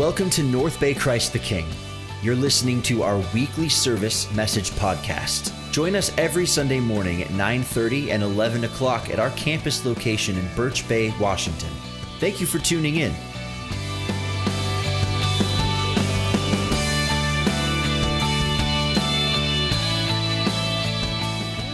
Welcome to North Bay Christ the King. You're listening to our weekly service message podcast. Join us every Sunday morning at 9:30 and 11 o'clock at our campus location in Birch Bay, Washington. Thank you for tuning in.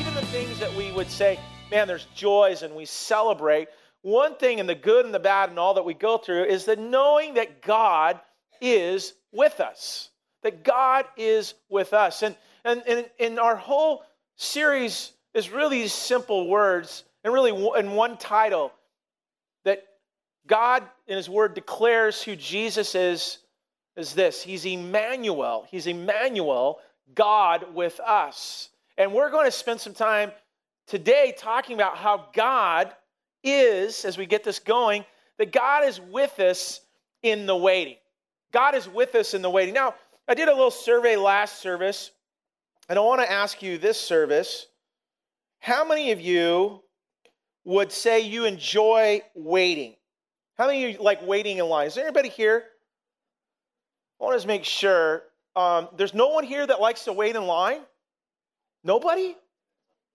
even the things that we would say, man, there's joys and we celebrate. One thing in the good and the bad and all that we go through is the knowing that God is with us. That God is with us. And, and, and, and our whole series is really these simple words and really in one title that God in His Word declares who Jesus is is this He's Emmanuel. He's Emmanuel, God with us. And we're going to spend some time today talking about how God is, as we get this going, that God is with us in the waiting. God is with us in the waiting. Now, I did a little survey last service, and I want to ask you this service how many of you would say you enjoy waiting? How many of you like waiting in line? Is there anybody here? I want to make sure. Um, there's no one here that likes to wait in line? Nobody?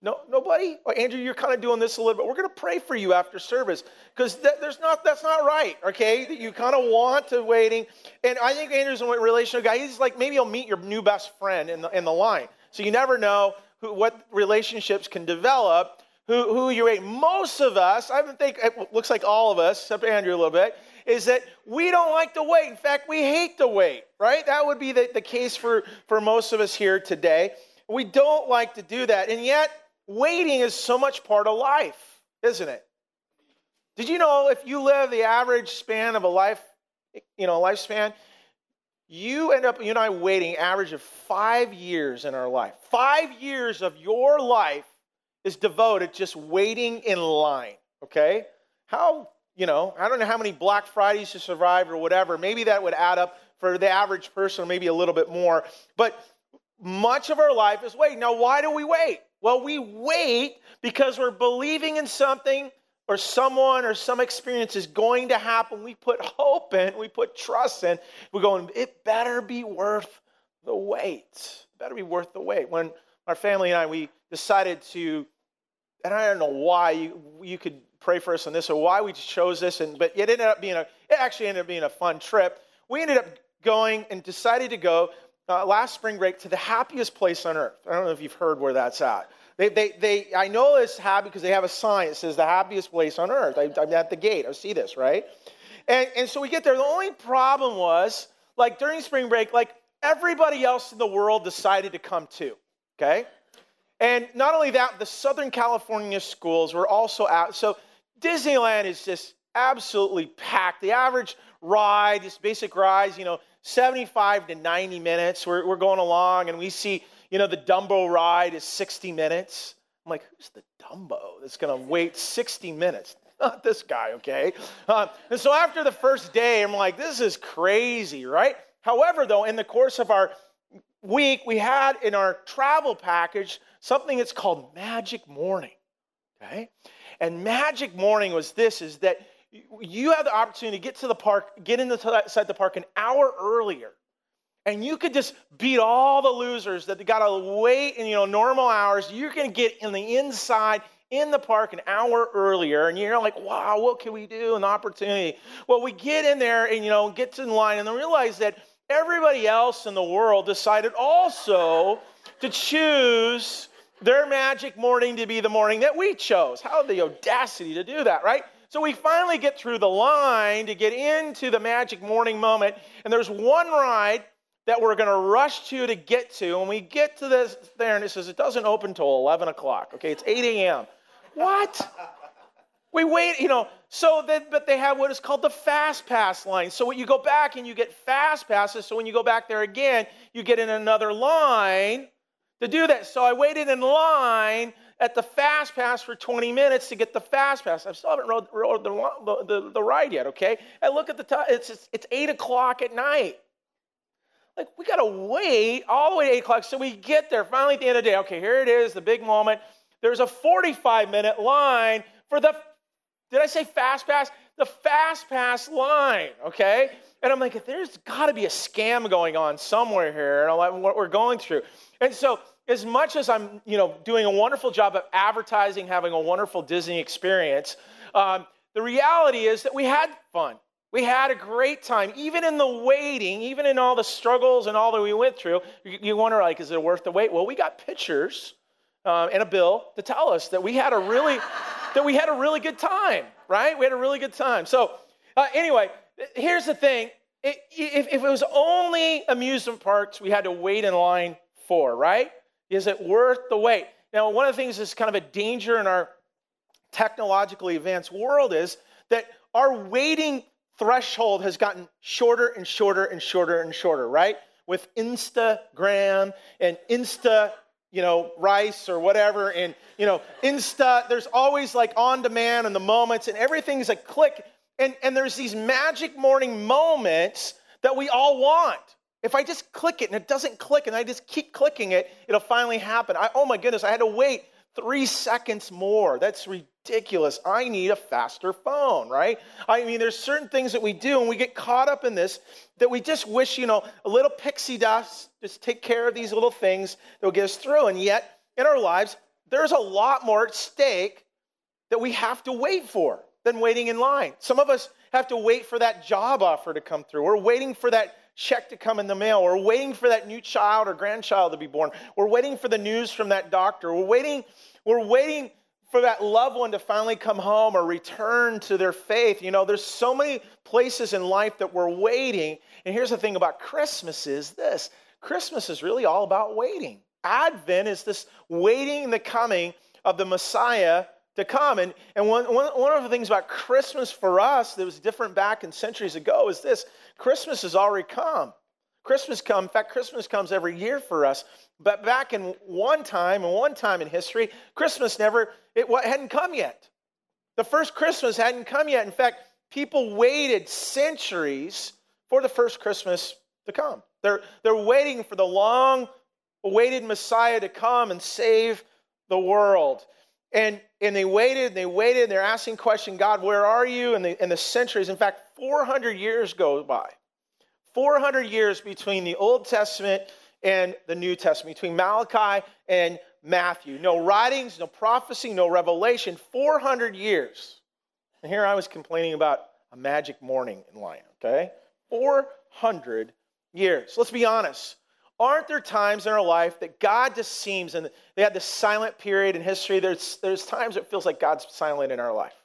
No, nobody? Well, Andrew, you're kind of doing this a little bit. We're going to pray for you after service because not that's not right. Okay, you kind of want to waiting, and I think Andrew's a relational guy. He's like maybe you'll meet your new best friend in the in the line. So you never know who, what relationships can develop. Who who you're waiting. Most of us, I think it looks like all of us, except Andrew a little bit, is that we don't like to wait. In fact, we hate to wait. Right? That would be the, the case for for most of us here today. We don't like to do that, and yet waiting is so much part of life, isn't it? Did you know if you live the average span of a life, you know, lifespan, you end up, you and I, waiting average of five years in our life. Five years of your life is devoted just waiting in line, okay? How, you know, I don't know how many Black Fridays you survived or whatever. Maybe that would add up for the average person, maybe a little bit more. But much of our life is waiting. Now, why do we wait? Well, we wait because we're believing in something or someone or some experience is going to happen. We put hope in, we put trust in. We're going, it better be worth the wait. It better be worth the wait. When our family and I, we decided to, and I don't know why, you, you could pray for us on this or why we chose this, and but it ended up being a, it actually ended up being a fun trip. We ended up going and decided to go uh, last spring break to the happiest place on earth. I don't know if you've heard where that's at. They, they, they, I know it's happy because they have a sign that says the happiest place on earth. I, am at the gate. I see this, right? And, and so we get there. The only problem was, like during spring break, like everybody else in the world decided to come too, okay? And not only that, the Southern California schools were also out. So Disneyland is just absolutely packed. The average ride, just basic rides, you know, 75 to 90 minutes. We're, we're going along and we see, you know, the Dumbo ride is 60 minutes. I'm like, who's the Dumbo that's going to wait 60 minutes? Not this guy, okay? Uh, and so after the first day, I'm like, this is crazy, right? However, though, in the course of our week, we had in our travel package something that's called Magic Morning, okay? And Magic Morning was this, is that you have the opportunity to get to the park, get inside the park an hour earlier. And you could just beat all the losers that got to wait in you know normal hours. You're going to get in the inside in the park an hour earlier, and you're like, "Wow, what can we do? An opportunity." Well, we get in there and you know get in line, and then realize that everybody else in the world decided also to choose their magic morning to be the morning that we chose. How the audacity to do that, right? So we finally get through the line to get into the magic morning moment. And there's one ride that we're going to rush to to get to. And we get to this there, and it says it doesn't open till 11 o'clock. Okay, it's 8 a.m. What? We wait, you know. So that, but they have what is called the fast pass line. So when you go back and you get fast passes. So when you go back there again, you get in another line to do that. So I waited in line at the fast pass for 20 minutes to get the fast pass. I still haven't rode, rode the, the, the, ride yet, okay? I look at the time, it's, it's, it's 8 o'clock at night. Like, we got to wait all the way to 8 o'clock. So we get there finally at the end of the day. Okay, here it is, the big moment. There's a 45 minute line for the, did I say fast pass? the fast pass line, okay? And I'm like, there's got to be a scam going on somewhere here, and I'm like what we're going through. And so, as much as I'm, you know, doing a wonderful job of advertising, having a wonderful Disney experience, um, the reality is that we had fun. We had a great time, even in the waiting, even in all the struggles and all that we went through. You, wonder, like, is it worth the wait? Well, we got pictures uh, and a bill to tell us that we had a really, that we had a really good time, right? We had a really good time. So, uh, anyway, here's the thing: it, if, if it was only amusement parks, we had to wait in line for, right? Is it worth the wait? Now, one of the things that's kind of a danger in our technologically advanced world is that our waiting threshold has gotten shorter and shorter and shorter and shorter, right? With Instagram and Insta, you know, rice or whatever, and, you know, Insta, there's always like on demand and the moments, and everything's a click. And, and there's these magic morning moments that we all want. If I just click it and it doesn't click and I just keep clicking it, it'll finally happen. I, oh my goodness, I had to wait three seconds more. That's ridiculous. I need a faster phone, right? I mean, there's certain things that we do and we get caught up in this that we just wish, you know, a little pixie dust, just take care of these little things that will get us through. And yet, in our lives, there's a lot more at stake that we have to wait for than waiting in line. Some of us have to wait for that job offer to come through. We're waiting for that check to come in the mail. We're waiting for that new child or grandchild to be born. We're waiting for the news from that doctor. We're waiting, we're waiting for that loved one to finally come home or return to their faith. You know, there's so many places in life that we're waiting. And here's the thing about Christmas is this Christmas is really all about waiting. Advent is this waiting the coming of the Messiah to come. And, and one, one, one of the things about Christmas for us that was different back in centuries ago is this Christmas has already come. Christmas come, in fact, Christmas comes every year for us. But back in one time, and one time in history, Christmas never, it hadn't come yet. The first Christmas hadn't come yet. In fact, people waited centuries for the first Christmas to come. They're, they're waiting for the long awaited Messiah to come and save the world. And, and they waited and they waited and they're asking question, God, where are you? And the, and the centuries, in fact, 400 years go by. 400 years between the Old Testament and the New Testament, between Malachi and Matthew. No writings, no prophecy, no revelation. 400 years. And here I was complaining about a magic morning in line, okay? 400 years. Let's be honest. Aren't there times in our life that God just seems, and they had this silent period in history, there's, there's times it feels like God's silent in our life.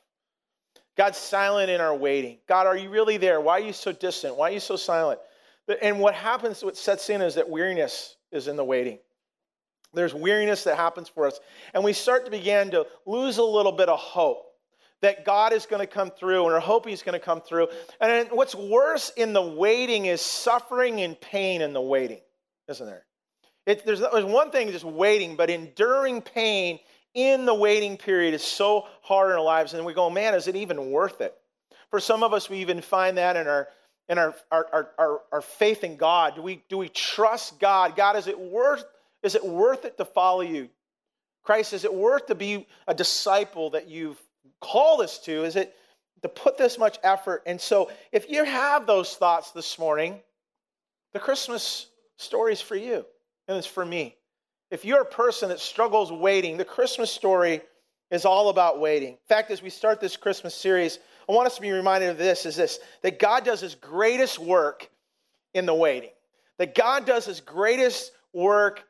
God's silent in our waiting. God, are you really there? Why are you so distant? Why are you so silent? And what happens, what sets in is that weariness is in the waiting. There's weariness that happens for us. And we start to begin to lose a little bit of hope that God is going to come through and our hope He's going to come through. And what's worse in the waiting is suffering and pain in the waiting isn't there? It, there's, there's one thing just waiting, but enduring pain in the waiting period is so hard in our lives. And we go, man, is it even worth it? For some of us, we even find that in our in our, our, our, our, faith in God. Do we, do we trust God? God, is it worth is it worth it to follow you? Christ, is it worth to be a disciple that you've called us to? Is it to put this much effort? And so if you have those thoughts this morning, the Christmas story's for you, and it's for me. If you're a person that struggles waiting, the Christmas story is all about waiting. In fact, as we start this Christmas series, I want us to be reminded of this is this that God does his greatest work in the waiting. That God does his greatest work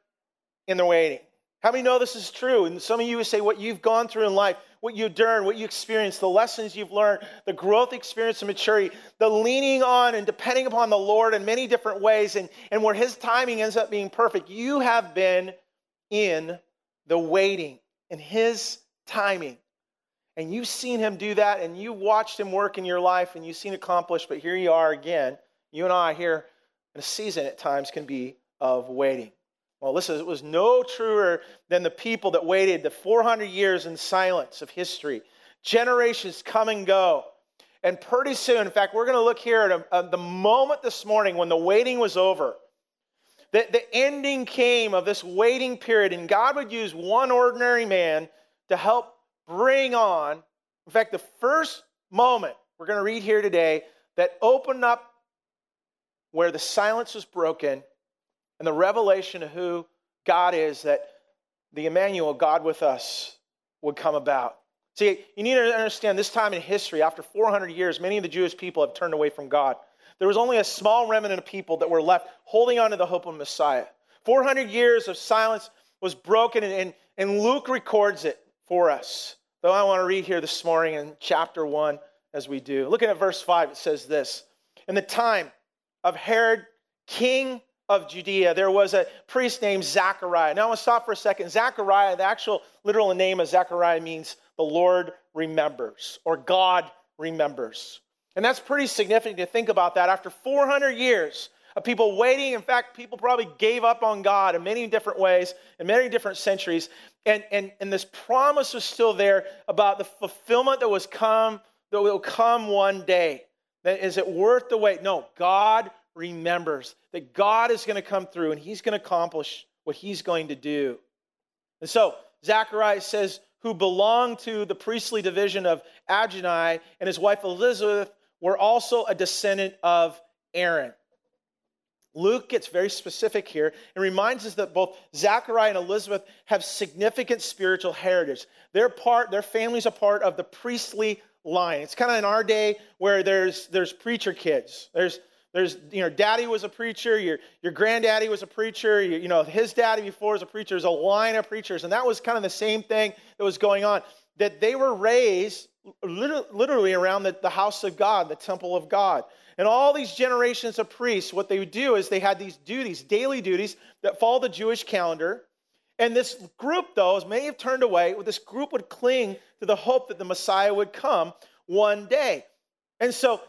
in the waiting. How many know this is true? And some of you would say what you've gone through in life, what you've learned, what you experienced, the lessons you've learned, the growth experience and maturity, the leaning on and depending upon the Lord in many different ways, and, and where His timing ends up being perfect. You have been in the waiting, in His timing. And you've seen Him do that, and you've watched Him work in your life, and you've seen accomplished, but here you are again. You and I here in a season at times can be of waiting. Well, listen, it was no truer than the people that waited the 400 years in silence of history. Generations come and go. And pretty soon, in fact, we're going to look here at a, a, the moment this morning when the waiting was over. The, the ending came of this waiting period, and God would use one ordinary man to help bring on, in fact, the first moment we're going to read here today that opened up where the silence was broken and the revelation of who God is, that the Emmanuel, God with us, would come about. See, you need to understand this time in history, after 400 years, many of the Jewish people have turned away from God. There was only a small remnant of people that were left holding on to the hope of Messiah. 400 years of silence was broken, and, and, and Luke records it for us. Though I want to read here this morning in chapter 1 as we do. Looking at verse 5, it says this In the time of Herod, king of Judea, there was a priest named Zachariah. Now I want to stop for a second. Zachariah, the actual literal name of Zachariah means the Lord remembers or God remembers. And that's pretty significant to think about that. After 400 years of people waiting, in fact, people probably gave up on God in many different ways, in many different centuries. And, and, and this promise was still there about the fulfillment that was come, that will come one day. That is it worth the wait? No, God remembers that God is going to come through and he's going to accomplish what he's going to do. And so Zacharias says, who belonged to the priestly division of Abijah and his wife Elizabeth were also a descendant of Aaron. Luke gets very specific here and reminds us that both Zachariah and Elizabeth have significant spiritual heritage. Their part, their family's a part of the priestly line. It's kind of in our day where there's there's preacher kids. There's there's, you know, daddy was a preacher, your, your granddaddy was a preacher, you, you know, his daddy before was a preacher. There's a line of preachers. And that was kind of the same thing that was going on. That they were raised literally around the, the house of God, the temple of God. And all these generations of priests, what they would do is they had these duties, daily duties that follow the Jewish calendar. And this group, though, as many have turned away, but this group would cling to the hope that the Messiah would come one day. And so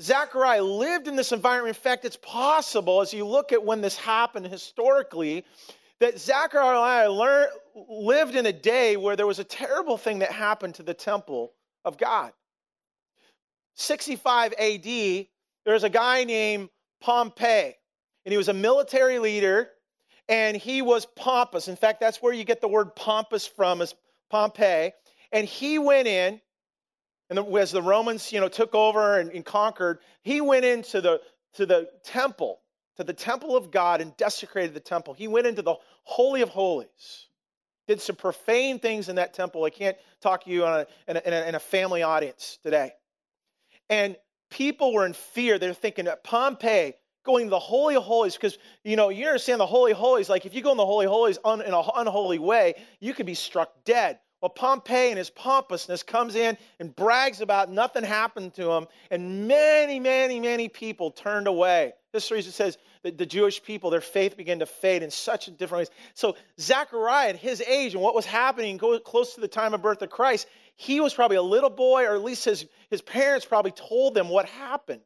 Zechariah lived in this environment. In fact, it's possible as you look at when this happened historically that Zechariah learned, lived in a day where there was a terrible thing that happened to the temple of God. 65 AD, there was a guy named Pompey, and he was a military leader, and he was pompous. In fact, that's where you get the word pompous from, is Pompey. And he went in and as the Romans, you know, took over and, and conquered, he went into the to the temple, to the temple of God, and desecrated the temple. He went into the holy of holies, did some profane things in that temple. I can't talk to you a, in, a, in, a, family audience today. And people were in fear. They're thinking that Pompey going to the Holy of Holies, because, you know, you understand the Holy Holies, like if you go in the Holy Holies un, in an unholy way, you could be struck dead. Well, Pompey and his pompousness comes in and brags about nothing happened to him, and many, many, many people turned away. History says that the Jewish people, their faith began to fade in such different ways. So Zechariah, at his age and what was happening close to the time of birth of Christ, he was probably a little boy, or at least his, his parents probably told them what happened.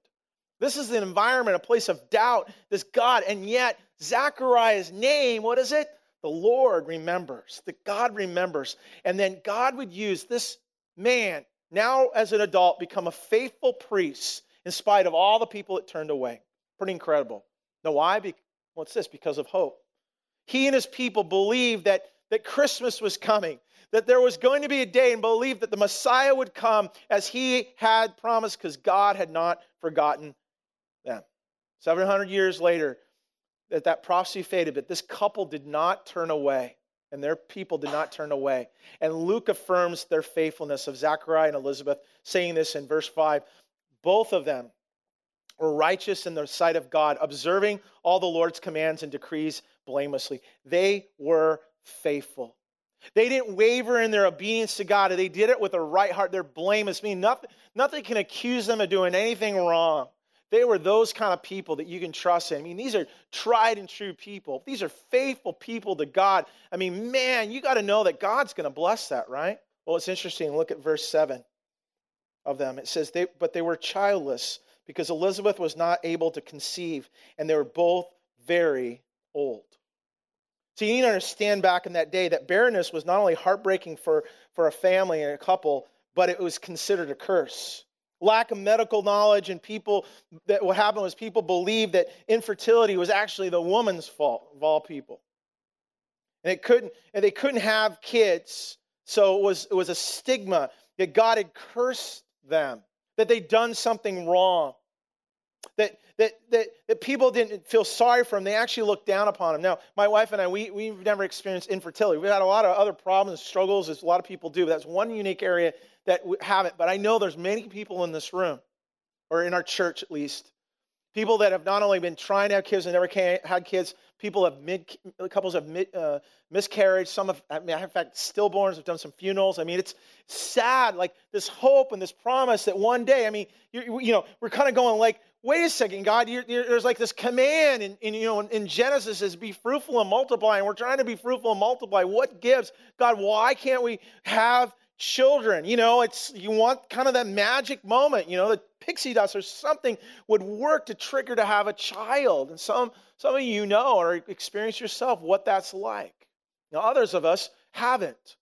This is an environment, a place of doubt, this God, and yet Zechariah's name, what is it? the Lord remembers, that God remembers. And then God would use this man, now as an adult, become a faithful priest in spite of all the people that turned away. Pretty incredible. Now, why? Well, it's this because of hope. He and his people believed that, that Christmas was coming, that there was going to be a day, and believed that the Messiah would come as he had promised because God had not forgotten them. 700 years later, that that prophecy faded, but this couple did not turn away, and their people did not turn away. And Luke affirms their faithfulness of Zachariah and Elizabeth, saying this in verse 5 both of them were righteous in the sight of God, observing all the Lord's commands and decrees blamelessly. They were faithful. They didn't waver in their obedience to God. They did it with a right heart. They're blameless, meaning nothing, nothing can accuse them of doing anything wrong. They were those kind of people that you can trust in. I mean, these are tried and true people. These are faithful people to God. I mean, man, you got to know that God's going to bless that, right? Well, it's interesting. Look at verse 7 of them. It says, they, But they were childless because Elizabeth was not able to conceive, and they were both very old. So you need to understand back in that day that barrenness was not only heartbreaking for, for a family and a couple, but it was considered a curse. Lack of medical knowledge and people that what happened was people believed that infertility was actually the woman's fault of all people. And it couldn't and they couldn't have kids so it was it was a stigma that god had cursed them that they'd done something wrong, that, that, that, that people didn't feel sorry for them. They actually looked down upon them. Now, my wife and I, we, we've never experienced infertility. We've had a lot of other problems struggles, as a lot of people do. But that's one unique area that we haven't. But I know there's many people in this room, or in our church at least, people that have not only been trying to have kids and never had kids, people have mid, couples have mid, uh, miscarriage. Some have, I mean, in fact, stillborns have done some funerals. I mean, it's sad, like this hope and this promise that one day, I mean, you, you know, we're kind of going like, wait a second, God, you're, you're, there's like this command in, in you know, in, in Genesis is be fruitful and multiply, and we're trying to be fruitful and multiply. What gives? God, why can't we have children? You know, it's you want kind of that magic moment, you know, the pixie dust or something would work to trigger to have a child. And some some of you know or experience yourself what that's like. Now, others of us haven't,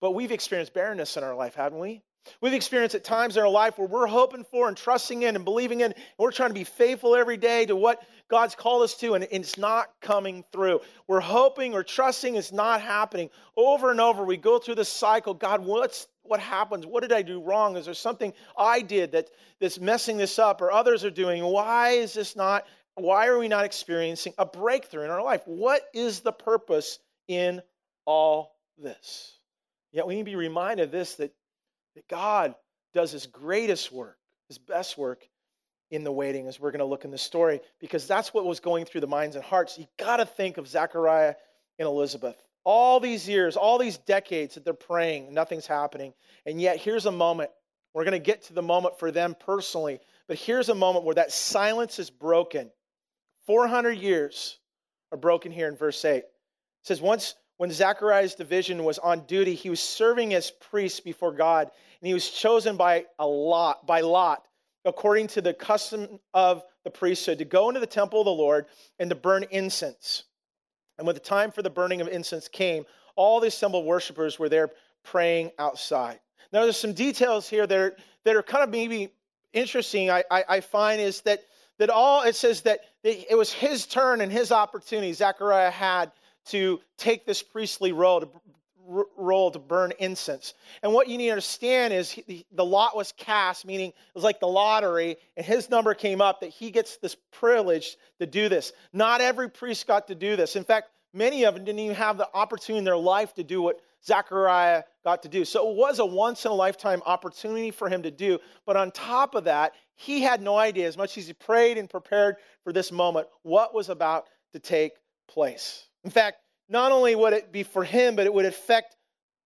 but we've experienced barrenness in our life, haven't we? We've experienced at times in our life where we're hoping for and trusting in and believing in, and we're trying to be faithful every day to what God's called us to, and it's not coming through. We're hoping or trusting it's not happening. Over and over, we go through this cycle. God, what's what happens? What did I do wrong? Is there something I did that, that's messing this up or others are doing? Why is this not, why are we not experiencing a breakthrough in our life? What is the purpose in all this? Yet we need to be reminded of this that that God does his greatest work, his best work in the waiting, as we're going to look in the story, because that's what was going through the minds and hearts. You got to think of Zechariah and Elizabeth. All these years, all these decades that they're praying, nothing's happening. And yet, here's a moment. We're going to get to the moment for them personally, but here's a moment where that silence is broken. 400 years are broken here in verse 8. It says, Once when Zechariah's division was on duty, he was serving as priest before God, and he was chosen by a lot, by lot, according to the custom of the priesthood, to go into the temple of the Lord and to burn incense. And when the time for the burning of incense came, all the assembled worshipers were there praying outside. Now, there's some details here that are, that are kind of maybe interesting, I, I, I find, is that, that all it says that it was his turn and his opportunity Zechariah had to take this priestly role to, role to burn incense. And what you need to understand is he, the lot was cast, meaning it was like the lottery, and his number came up that he gets this privilege to do this. Not every priest got to do this. In fact, many of them didn't even have the opportunity in their life to do what Zechariah got to do. So it was a once in a lifetime opportunity for him to do. But on top of that, he had no idea, as much as he prayed and prepared for this moment, what was about to take place. In fact, not only would it be for him, but it would affect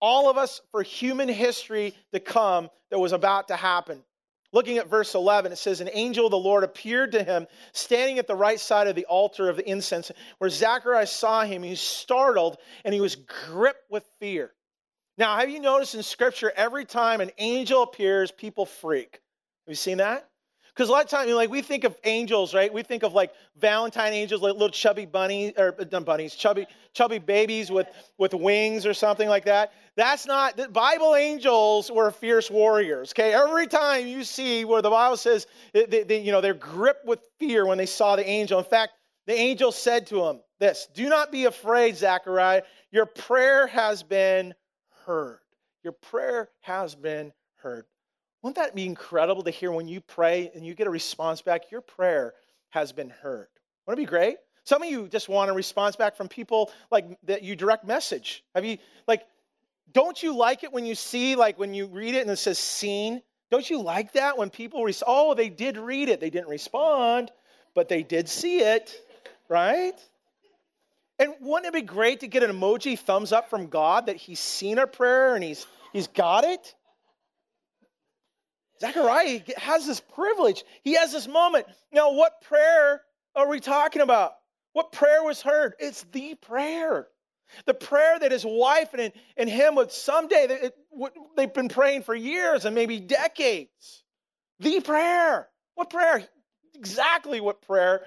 all of us for human history to come that was about to happen. Looking at verse 11, it says, An angel of the Lord appeared to him, standing at the right side of the altar of the incense. Where Zacharias saw him, he was startled and he was gripped with fear. Now, have you noticed in Scripture, every time an angel appears, people freak? Have you seen that? Because a lot of times, like we think of angels, right? We think of like Valentine angels, like little chubby bunnies or uh, bunnies, chubby chubby babies with with wings or something like that. That's not the Bible angels were fierce warriors. Okay, every time you see where the Bible says, they, they, you know, they're gripped with fear when they saw the angel. In fact, the angel said to him, "This: Do not be afraid, Zachariah. Your prayer has been heard. Your prayer has been heard." Wouldn't that be incredible to hear when you pray and you get a response back? Your prayer has been heard. Wouldn't it be great? Some of you just want a response back from people like that you direct message. Have you like don't you like it when you see like when you read it and it says seen? Don't you like that when people oh they did read it, they didn't respond, but they did see it, right? And wouldn't it be great to get an emoji thumbs up from God that he's seen our prayer and he's he's got it? Zechariah has this privilege. He has this moment. Now, what prayer are we talking about? What prayer was heard? It's the prayer. The prayer that his wife and, and him would someday, it, they've been praying for years and maybe decades. The prayer. What prayer? Exactly what prayer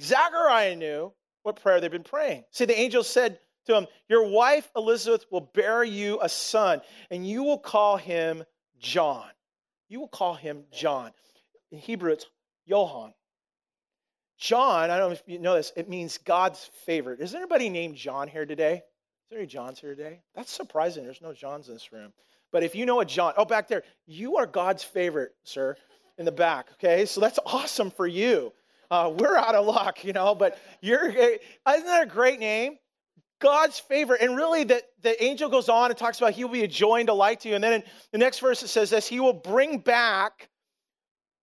Zechariah knew what prayer they've been praying. See, the angel said to him, Your wife Elizabeth will bear you a son, and you will call him John. You will call him John. In Hebrew, it's Johann. John, I don't know if you know this, it means God's favorite. Is there anybody named John here today? Is there any Johns here today? That's surprising. There's no Johns in this room. But if you know a John, oh, back there, you are God's favorite, sir. in the back. Okay, so that's awesome for you. Uh, we're out of luck, you know, but you're, isn't that a great name? God's favor. And really, the, the angel goes on and talks about he will be a joy and delight to you. And then in the next verse, it says this He will bring back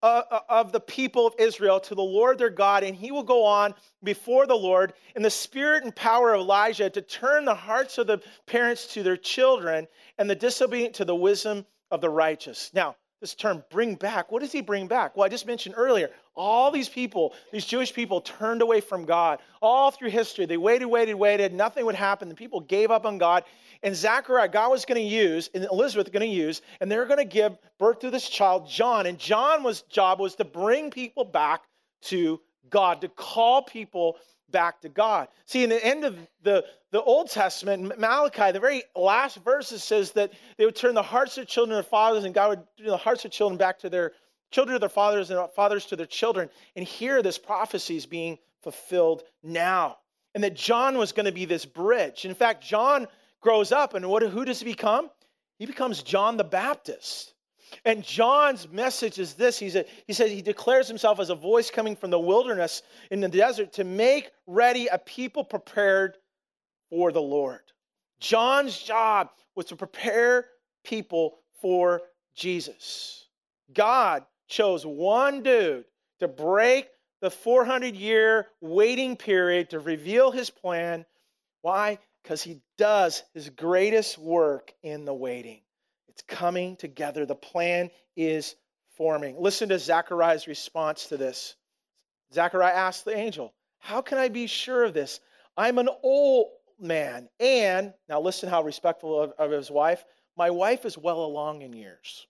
uh, uh, of the people of Israel to the Lord their God, and he will go on before the Lord in the spirit and power of Elijah to turn the hearts of the parents to their children and the disobedient to the wisdom of the righteous. Now, this term bring back, what does he bring back? Well, I just mentioned earlier, all these people, these Jewish people, turned away from God. All through history, they waited, waited, waited, nothing would happen. The people gave up on God. And Zachariah, God was going to use, and Elizabeth going to use, and they're going to give birth to this child, John. And John's job was to bring people back to God, to call people back to God. See, in the end of the, the Old Testament, Malachi, the very last verses says that they would turn the hearts of children to fathers, and God would turn the hearts of children back to their children to their fathers, and uh, fathers to their children. And here, this prophecy is being fulfilled now. And that John was going to be this bridge. In fact, John grows up, and what, who does he become? He becomes John the Baptist. And John's message is this he, said, he says he declares himself as a voice coming from the wilderness in the desert to make ready a people prepared for the Lord. John's job was to prepare people for Jesus. God chose one dude to break the 400 year waiting period to reveal his plan. Why? Because he does his greatest work in the waiting. It's coming together. The plan is forming. Listen to Zechariah's response to this. Zechariah asked the angel, How can I be sure of this? I'm an old man. And, now listen how respectful of, of his wife. My wife is well along in years.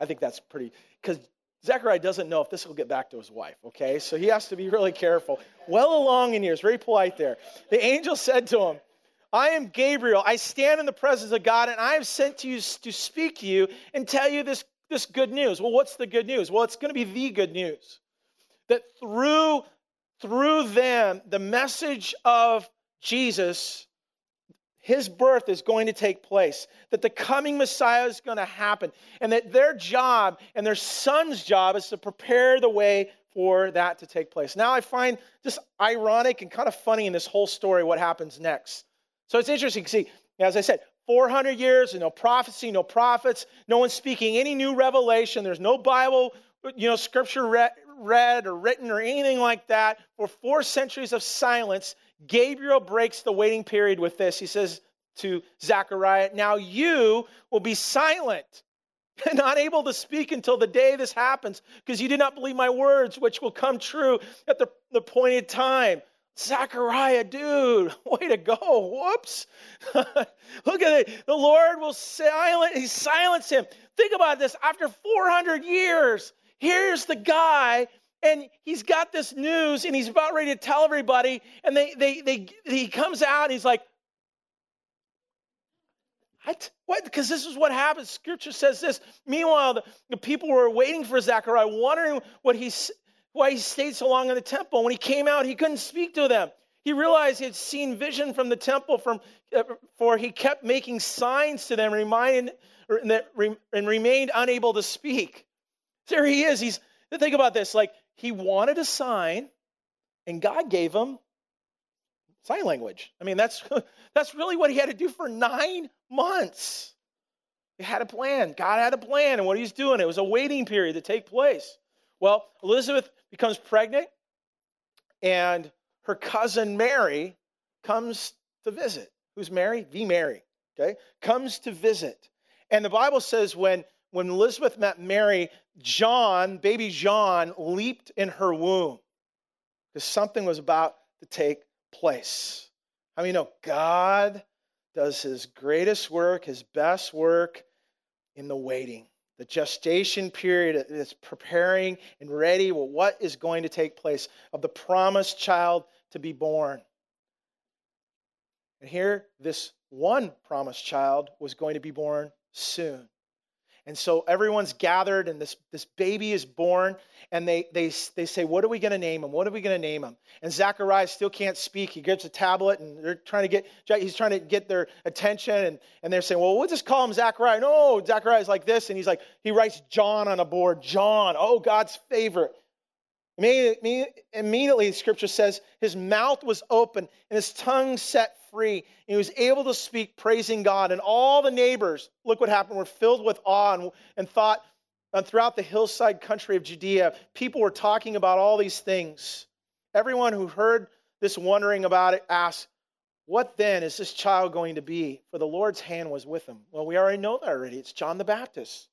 I think that's pretty, because Zechariah doesn't know if this will get back to his wife, okay? So he has to be really careful. Well along in years, very polite there. The angel said to him, I am Gabriel. I stand in the presence of God, and I have sent to you to speak to you and tell you this, this good news. Well, what's the good news? Well, it's going to be the good news. That through, through them, the message of Jesus, his birth is going to take place, that the coming Messiah is going to happen, and that their job and their son's job is to prepare the way for that to take place. Now, I find just ironic and kind of funny in this whole story what happens next. So it's interesting. See, as I said, 400 years, no prophecy, no prophets, no one speaking any new revelation. There's no Bible, you know, scripture read, read or written or anything like that. For four centuries of silence, Gabriel breaks the waiting period with this. He says to Zechariah, Now you will be silent and not able to speak until the day this happens, because you did not believe my words, which will come true at the appointed time. Zechariah, dude, way to go. Whoops. Look at it. The Lord will silence, he silence him. Think about this. After 400 years, here's the guy, and he's got this news, and he's about ready to tell everybody. And they, they, they, he comes out, and he's like, what? What? Because this is what happens. Scripture says this. Meanwhile, the, the people were waiting for Zechariah, wondering what he's why he stayed so long in the temple. When he came out, he couldn't speak to them. He realized he had seen vision from the temple, from, uh, for he kept making signs to them, reminding, and remained unable to speak. There he is. He's think about this. Like he wanted a sign, and God gave him sign language. I mean, that's that's really what he had to do for nine months. He had a plan. God had a plan, and what he's doing, it was a waiting period to take place. Well, Elizabeth becomes pregnant, and her cousin Mary comes to visit. Who's Mary? The Mary, okay? Comes to visit. And the Bible says when, when Elizabeth met Mary, John, baby John, leaped in her womb because something was about to take place. How many know God does his greatest work, his best work in the waiting? The gestation period is preparing and ready well, what is going to take place of the promised child to be born. And here, this one promised child was going to be born soon. And so everyone's gathered, and this, this baby is born, and they, they, they say, What are we going to name him? What are we going to name him? And Zachariah still can't speak. He gets a tablet, and they're trying to get, he's trying to get their attention, and, and they're saying, Well, we'll just call him Zachariah. No, Zachariah's like this, and he's like, he writes John on a board. John, oh, God's favorite. Immediately, scripture says, his mouth was open and his tongue set free. And he was able to speak, praising God. And all the neighbors, look what happened, were filled with awe and, and thought and throughout the hillside country of Judea, people were talking about all these things. Everyone who heard this wondering about it asked, What then is this child going to be? For the Lord's hand was with him. Well, we already know that already. It's John the Baptist.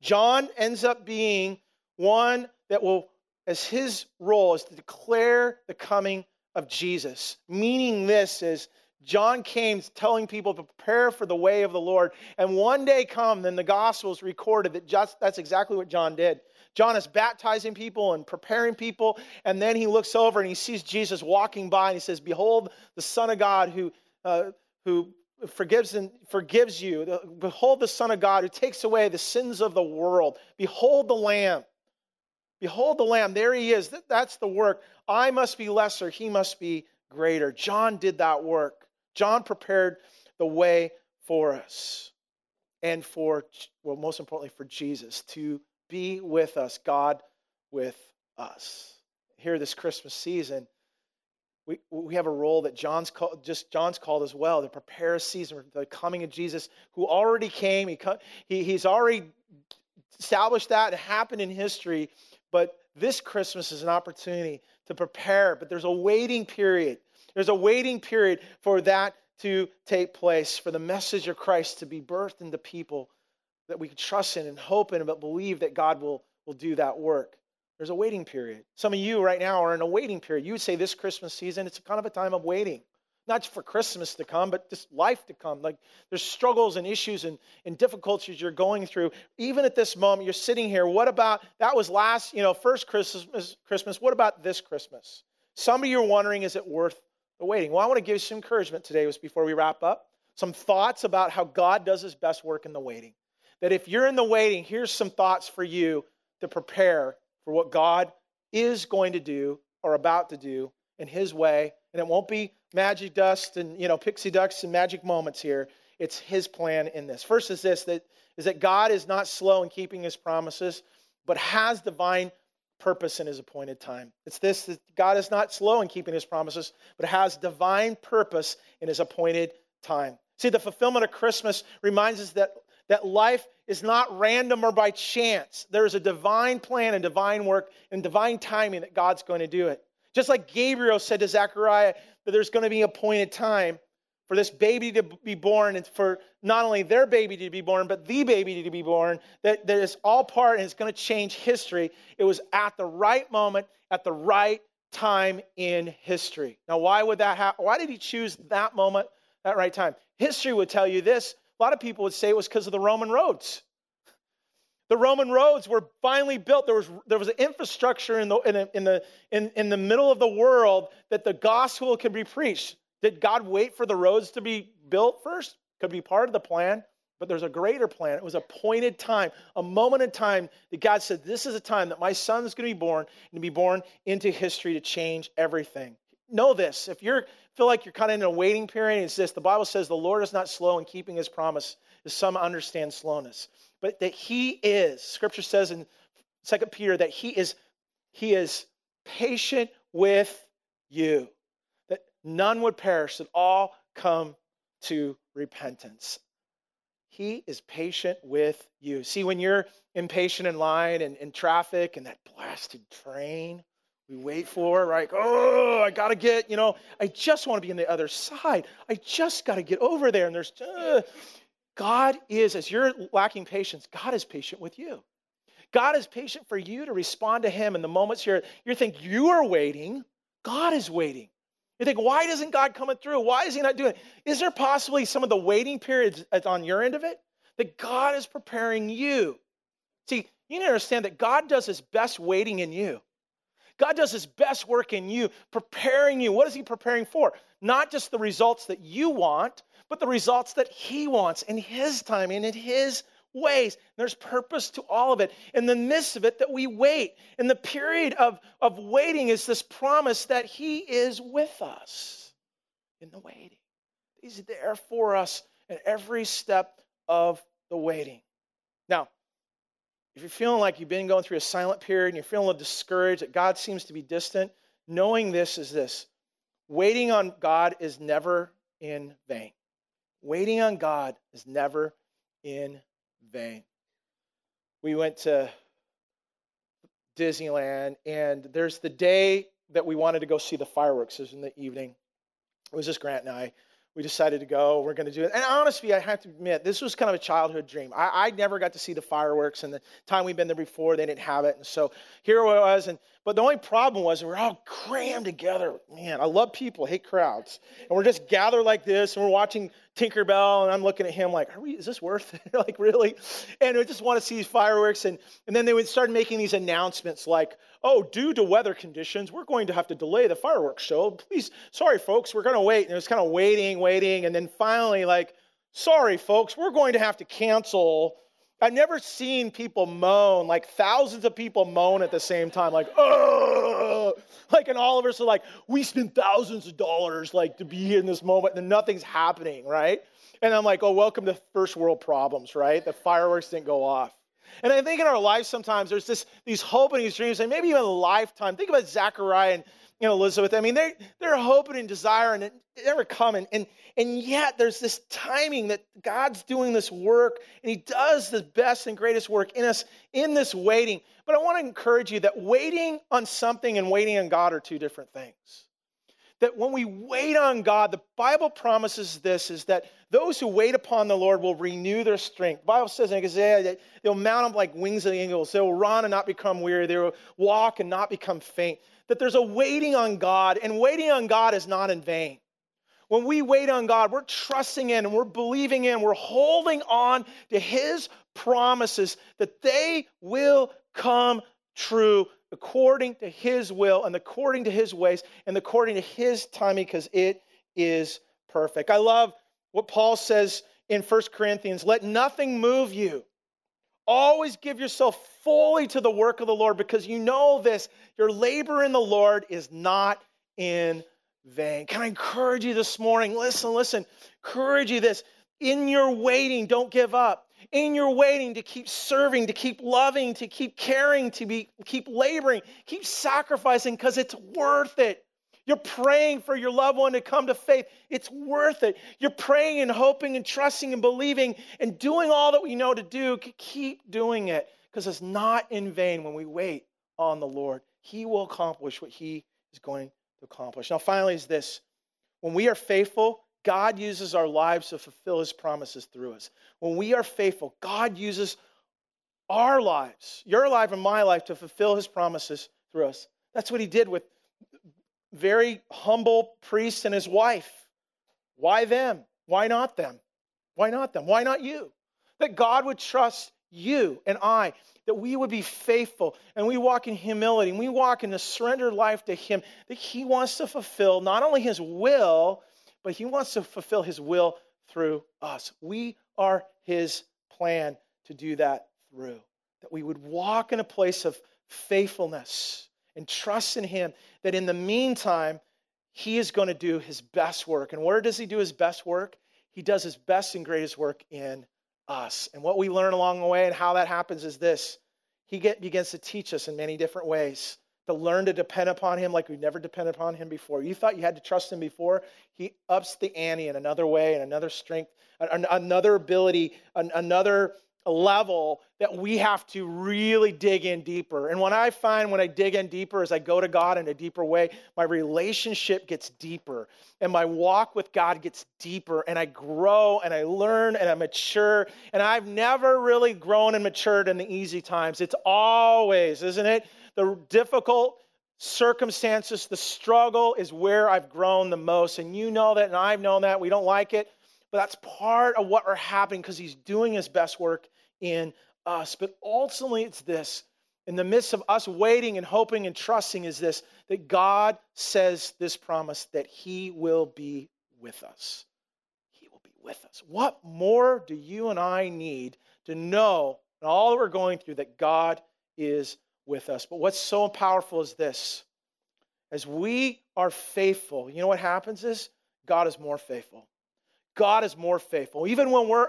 John ends up being one that will as his role is to declare the coming of Jesus. Meaning this is John came telling people to prepare for the way of the Lord. And one day come, then the Gospels recorded that just that's exactly what John did. John is baptizing people and preparing people, and then he looks over and he sees Jesus walking by, and he says, "Behold, the Son of God who uh, who forgives and forgives you. Behold, the Son of God who takes away the sins of the world. Behold, the Lamb." Behold the Lamb, there he is. That's the work. I must be lesser, he must be greater. John did that work. John prepared the way for us and for, well, most importantly, for Jesus to be with us, God with us. Here, this Christmas season, we, we have a role that John's called, just John's called as well to prepare a season for the coming of Jesus, who already came. He, he he's already established that. Happened in history. But this Christmas is an opportunity to prepare, but there's a waiting period. There's a waiting period for that to take place, for the message of Christ to be birthed into people that we can trust in and hope in, but believe that God will, will do that work. There's a waiting period. Some of you right now are in a waiting period. You would say this Christmas season, it's kind of a time of waiting not just for Christmas to come, but just life to come. Like there's struggles and issues and, and difficulties you're going through. Even at this moment, you're sitting here. What about that was last, you know, first Christmas Christmas. What about this Christmas? Some of you are wondering, is it worth the waiting? Well, I want to give you some encouragement today was before we wrap up. Some thoughts about how God does his best work in the waiting. That if you're in the waiting, here's some thoughts for you to prepare for what God is going to do or about to do in his way. And it won't be magic dust and you know pixie ducks and magic moments here. It's his plan in this. First is this that is that God is not slow in keeping his promises, but has divine purpose in his appointed time. It's this that God is not slow in keeping his promises, but has divine purpose in his appointed time. See, the fulfillment of Christmas reminds us that, that life is not random or by chance. There is a divine plan and divine work and divine timing that God's going to do it. Just like Gabriel said to Zechariah that there's going to be a appointed time for this baby to be born and for not only their baby to be born, but the baby to be born, that, that is all part and it's going to change history. It was at the right moment, at the right time in history. Now, why would that happen? Why did he choose that moment, that right time? History would tell you this. A lot of people would say it was because of the Roman roads. The Roman roads were finally built. There was, there was an infrastructure in the, in, in, the, in, in the middle of the world that the gospel could be preached. Did God wait for the roads to be built first? Could be part of the plan, but there's a greater plan. It was a pointed time, a moment in time that God said, This is a time that my son is going to be born and to be born into history to change everything. Know this. If you feel like you're kind of in a waiting period, it's this the Bible says the Lord is not slow in keeping his promise, as some understand slowness but that he is scripture says in second peter that he is he is patient with you that none would perish that all come to repentance. He is patient with you. See when you're impatient in line and in traffic and that blasted train we wait for right oh i gotta get you know i just want to be on the other side. I just gotta get over there and there's uh, God is, as you're lacking patience, God is patient with you. God is patient for you to respond to Him in the moments you're, you think you are waiting, God is waiting. You think, why doesn't God come through? Why is He not doing it? Is there possibly some of the waiting periods on your end of it? That God is preparing you. See, you need to understand that God does His best waiting in you. God does His best work in you, preparing you. What is He preparing for? Not just the results that you want, but the results that He wants in His time and in His ways. There's purpose to all of it. In the midst of it, that we wait. And the period of, of waiting is this promise that He is with us in the waiting. He's there for us at every step of the waiting. Now, if you're feeling like you've been going through a silent period and you're feeling discouraged that God seems to be distant, knowing this is this waiting on God is never in vain. Waiting on God is never in vain. We went to Disneyland, and there's the day that we wanted to go see the fireworks. It was in the evening. It was just Grant and I we decided to go. We're going to do it. And honestly, I have to admit, this was kind of a childhood dream. I, I never got to see the fireworks, and the time we've been there before, they didn't have it. And so here it was. And but the only problem was we we're all crammed together. Man, I love people, hate crowds, and we're just gathered like this, and we're watching Tinkerbell, and I'm looking at him like, Are we, is this worth it? like, really? And we just want to see fireworks. And, and then they would start making these announcements like, Oh, due to weather conditions, we're going to have to delay the fireworks show. Please, sorry, folks, we're going to wait. And it was kind of waiting, waiting. And then finally, like, Sorry, folks, we're going to have to cancel. I've never seen people moan, like thousands of people moan at the same time, like, oh, like, and all of us are like, we spent thousands of dollars, like, to be in this moment, and nothing's happening, right? And I'm like, oh, welcome to first world problems, right? The fireworks didn't go off. And I think in our lives sometimes there's this these hope and these dreams, and maybe even a lifetime. Think about Zechariah and you know, Elizabeth. I mean, they they're hoping and desiring and it never coming. And and yet there's this timing that God's doing this work, and He does the best and greatest work in us in this waiting. But I want to encourage you that waiting on something and waiting on God are two different things. That when we wait on God, the Bible promises this is that those who wait upon the Lord will renew their strength. The Bible says in Isaiah that they'll mount up like wings of the eagles. They will run and not become weary. They will walk and not become faint. That there's a waiting on God, and waiting on God is not in vain. When we wait on God, we're trusting in and we're believing in, we're holding on to His promises that they will come true according to His will and according to His ways and according to His timing because it is perfect. I love what Paul says in 1 Corinthians let nothing move you. Always give yourself fully to the work of the Lord because you know this your labor in the Lord is not in vain. Can I encourage you this morning? Listen, listen, encourage you this. In your waiting, don't give up. In your waiting to keep serving, to keep loving, to keep caring, to be keep laboring, keep sacrificing because it's worth it. You're praying for your loved one to come to faith. It's worth it. You're praying and hoping and trusting and believing and doing all that we know to do. Keep doing it because it's not in vain when we wait on the Lord. He will accomplish what He is going to accomplish. Now, finally, is this when we are faithful, God uses our lives to fulfill his promises through us. When we are faithful, God uses our lives, your life and my life, to fulfill his promises through us. That's what he did with very humble priest and his wife. Why them? Why not them? Why not them? Why not you? That God would trust you and I, that we would be faithful and we walk in humility and we walk in the surrendered life to Him, that He wants to fulfill not only His will, but He wants to fulfill His will through us. We are His plan to do that through. That we would walk in a place of faithfulness and trust in Him, that in the meantime, He is going to do His best work. And where does He do His best work? He does His best and greatest work in us. And what we learn along the way and how that happens is this He get, begins to teach us in many different ways to learn to depend upon Him like we've never depended upon Him before. You thought you had to trust Him before, He ups the ante in another way, and another strength, another ability, another level that we have to really dig in deeper. And what I find when I dig in deeper as I go to God in a deeper way, my relationship gets deeper and my walk with God gets deeper and I grow and I learn and I mature. And I've never really grown and matured in the easy times. It's always, isn't it? The difficult circumstances, the struggle is where I've grown the most. And you know that, and I've known that. We don't like it, but that's part of what are happening because He's doing His best work in us. But ultimately, it's this in the midst of us waiting and hoping and trusting, is this that God says this promise that He will be with us. He will be with us. What more do you and I need to know in all that we're going through that God is with us. But what's so powerful is this as we are faithful, you know what happens is God is more faithful. God is more faithful. Even when we're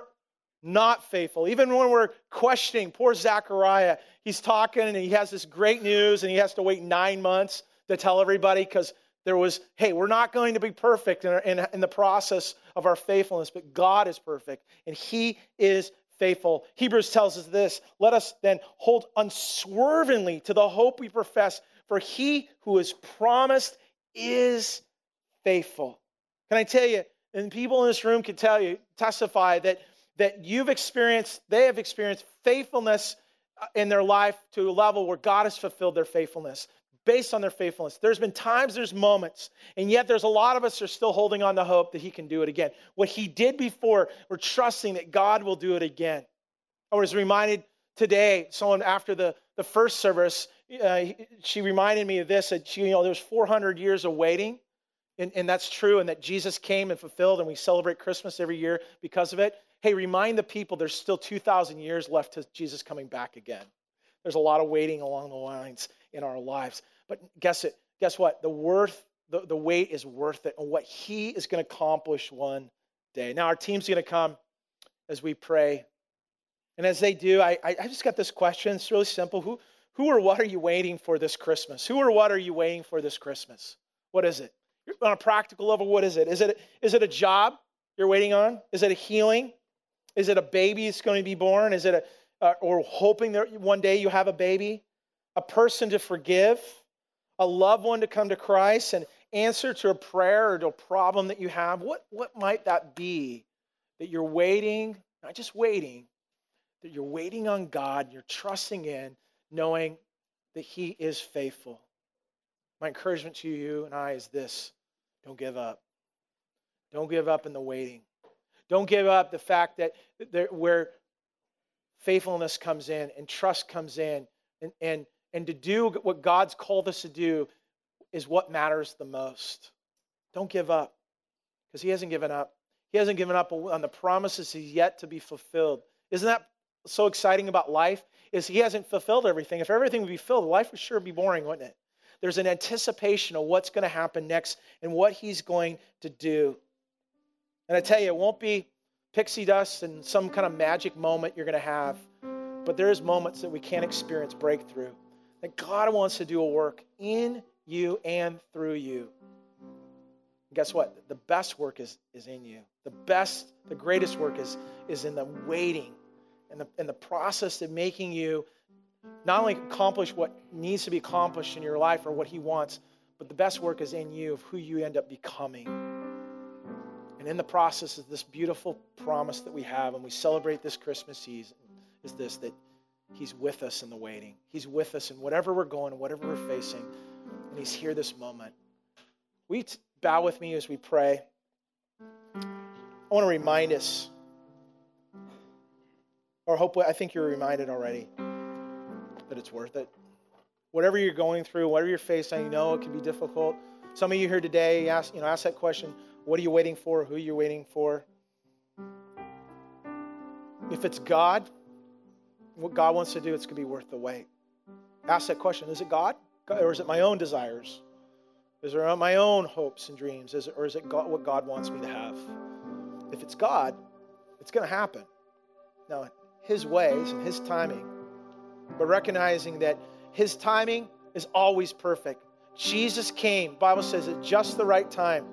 not faithful, even when we're questioning, poor Zechariah, he's talking and he has this great news and he has to wait nine months to tell everybody because there was, hey, we're not going to be perfect in, in, in, the process of our faithfulness, but God is perfect and He is faithful. Hebrews tells us this let us then hold unswervingly to the hope we profess, for He who is promised is faithful. Can I tell you, and people in this room can tell you, testify that, that you've experienced, they have experienced faithfulness in their life to a level where God has fulfilled their faithfulness based on their faithfulness. There's been times, there's moments, and yet there's a lot of us are still holding on to hope that He can do it again. What He did before, we're trusting that God will do it again. I was reminded today, someone after the, the first service, uh, she reminded me of this that she, you know, there's 400 years of waiting, and, and that's true, and that Jesus came and fulfilled, and we celebrate Christmas every year because of it. Hey, remind the people there's still 2,000 years left to Jesus coming back again. There's a lot of waiting along the lines in our lives. But guess it, guess what? The worth, the, the wait is worth it, and what he is going to accomplish one day. Now our team's going to come as we pray. And as they do, I, I just got this question. It's really simple. Who, who or what are you waiting for this Christmas? Who or what are you waiting for this Christmas? What is it? On a practical level, what is it? Is it, is it a job you're waiting on? Is it a healing? Is it a baby that's going to be born? Is it a, uh, or hoping that one day you have a baby? A person to forgive? A loved one to come to Christ? and answer to a prayer or to a problem that you have? What, what might that be that you're waiting, not just waiting, that you're waiting on God, you're trusting in, knowing that He is faithful? My encouragement to you and I is this don't give up. Don't give up in the waiting. Don't give up the fact that there, where faithfulness comes in and trust comes in and, and, and to do what God's called us to do is what matters the most. Don't give up because He hasn't given up. He hasn't given up on the promises He's yet to be fulfilled. Isn't that so exciting about life? Is He hasn't fulfilled everything. If everything would be filled, life would sure be boring, wouldn't it? There's an anticipation of what's going to happen next and what He's going to do. And I tell you, it won't be pixie dust and some kind of magic moment you're going to have, but there's moments that we can't experience breakthrough. That God wants to do a work in you and through you. And guess what? The best work is, is in you. The best, the greatest work is, is in the waiting and the, and the process of making you not only accomplish what needs to be accomplished in your life or what He wants, but the best work is in you of who you end up becoming. In the process of this beautiful promise that we have, and we celebrate this Christmas season, is this that He's with us in the waiting. He's with us in whatever we're going, whatever we're facing, and He's here this moment. We bow with me as we pray. I want to remind us, or hope I think you're reminded already that it's worth it. Whatever you're going through, whatever you're facing, you know it can be difficult. Some of you here today ask, you know, ask that question what are you waiting for? Who are you waiting for? If it's God, what God wants to do, it's going to be worth the wait. Ask that question Is it God? Or is it my own desires? Is it my own hopes and dreams? Is it, or is it God, what God wants me to have? If it's God, it's going to happen. Now, His ways and His timing, but recognizing that His timing is always perfect. Jesus came, Bible says, at just the right time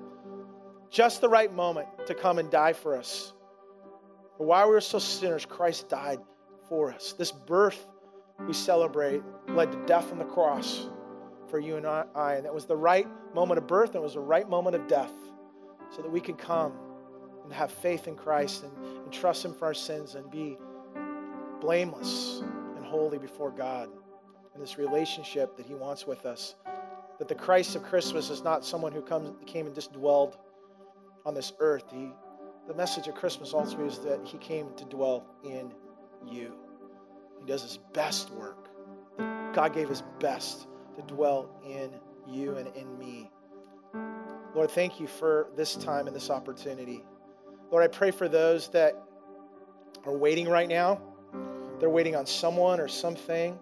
just the right moment to come and die for us. While we were still sinners, Christ died for us. This birth we celebrate led to death on the cross for you and I. And it was the right moment of birth and it was the right moment of death so that we could come and have faith in Christ and, and trust Him for our sins and be blameless and holy before God in this relationship that He wants with us. That the Christ of Christmas is not someone who comes, came and just dwelled on this earth. He, the message of Christmas also is that He came to dwell in you. He does His best work. God gave His best to dwell in you and in me. Lord, thank you for this time and this opportunity. Lord, I pray for those that are waiting right now. they're waiting on someone or something.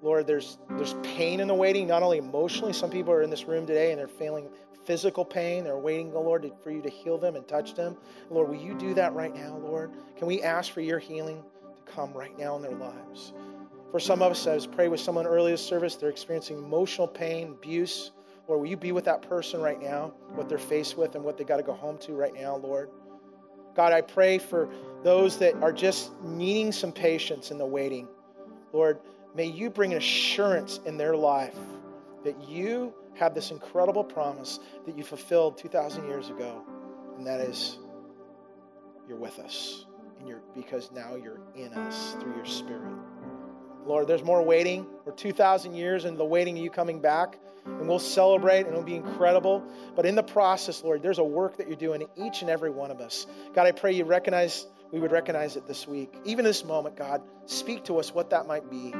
Lord, there's there's pain in the waiting, not only emotionally. Some people are in this room today and they're feeling physical pain. They're waiting, the Lord, for you to heal them and touch them. Lord, will you do that right now, Lord? Can we ask for your healing to come right now in their lives? For some of us, I was praying with someone earlier this service, they're experiencing emotional pain, abuse. Lord, will you be with that person right now, what they're faced with and what they got to go home to right now, Lord? God, I pray for those that are just needing some patience in the waiting. Lord, may you bring an assurance in their life that you have this incredible promise that you fulfilled 2,000 years ago, and that is you're with us, and you're because now you're in us through your Spirit. Lord, there's more waiting. We're 2,000 years into the waiting of you coming back, and we'll celebrate, and it'll be incredible. But in the process, Lord, there's a work that you're doing in each and every one of us. God, I pray you recognize, we would recognize it this week. Even this moment, God, speak to us what that might be.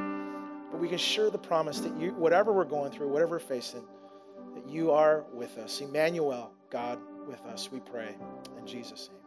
We can share the promise that you, whatever we're going through, whatever we're facing, that you are with us. Emmanuel, God, with us, we pray. In Jesus' name.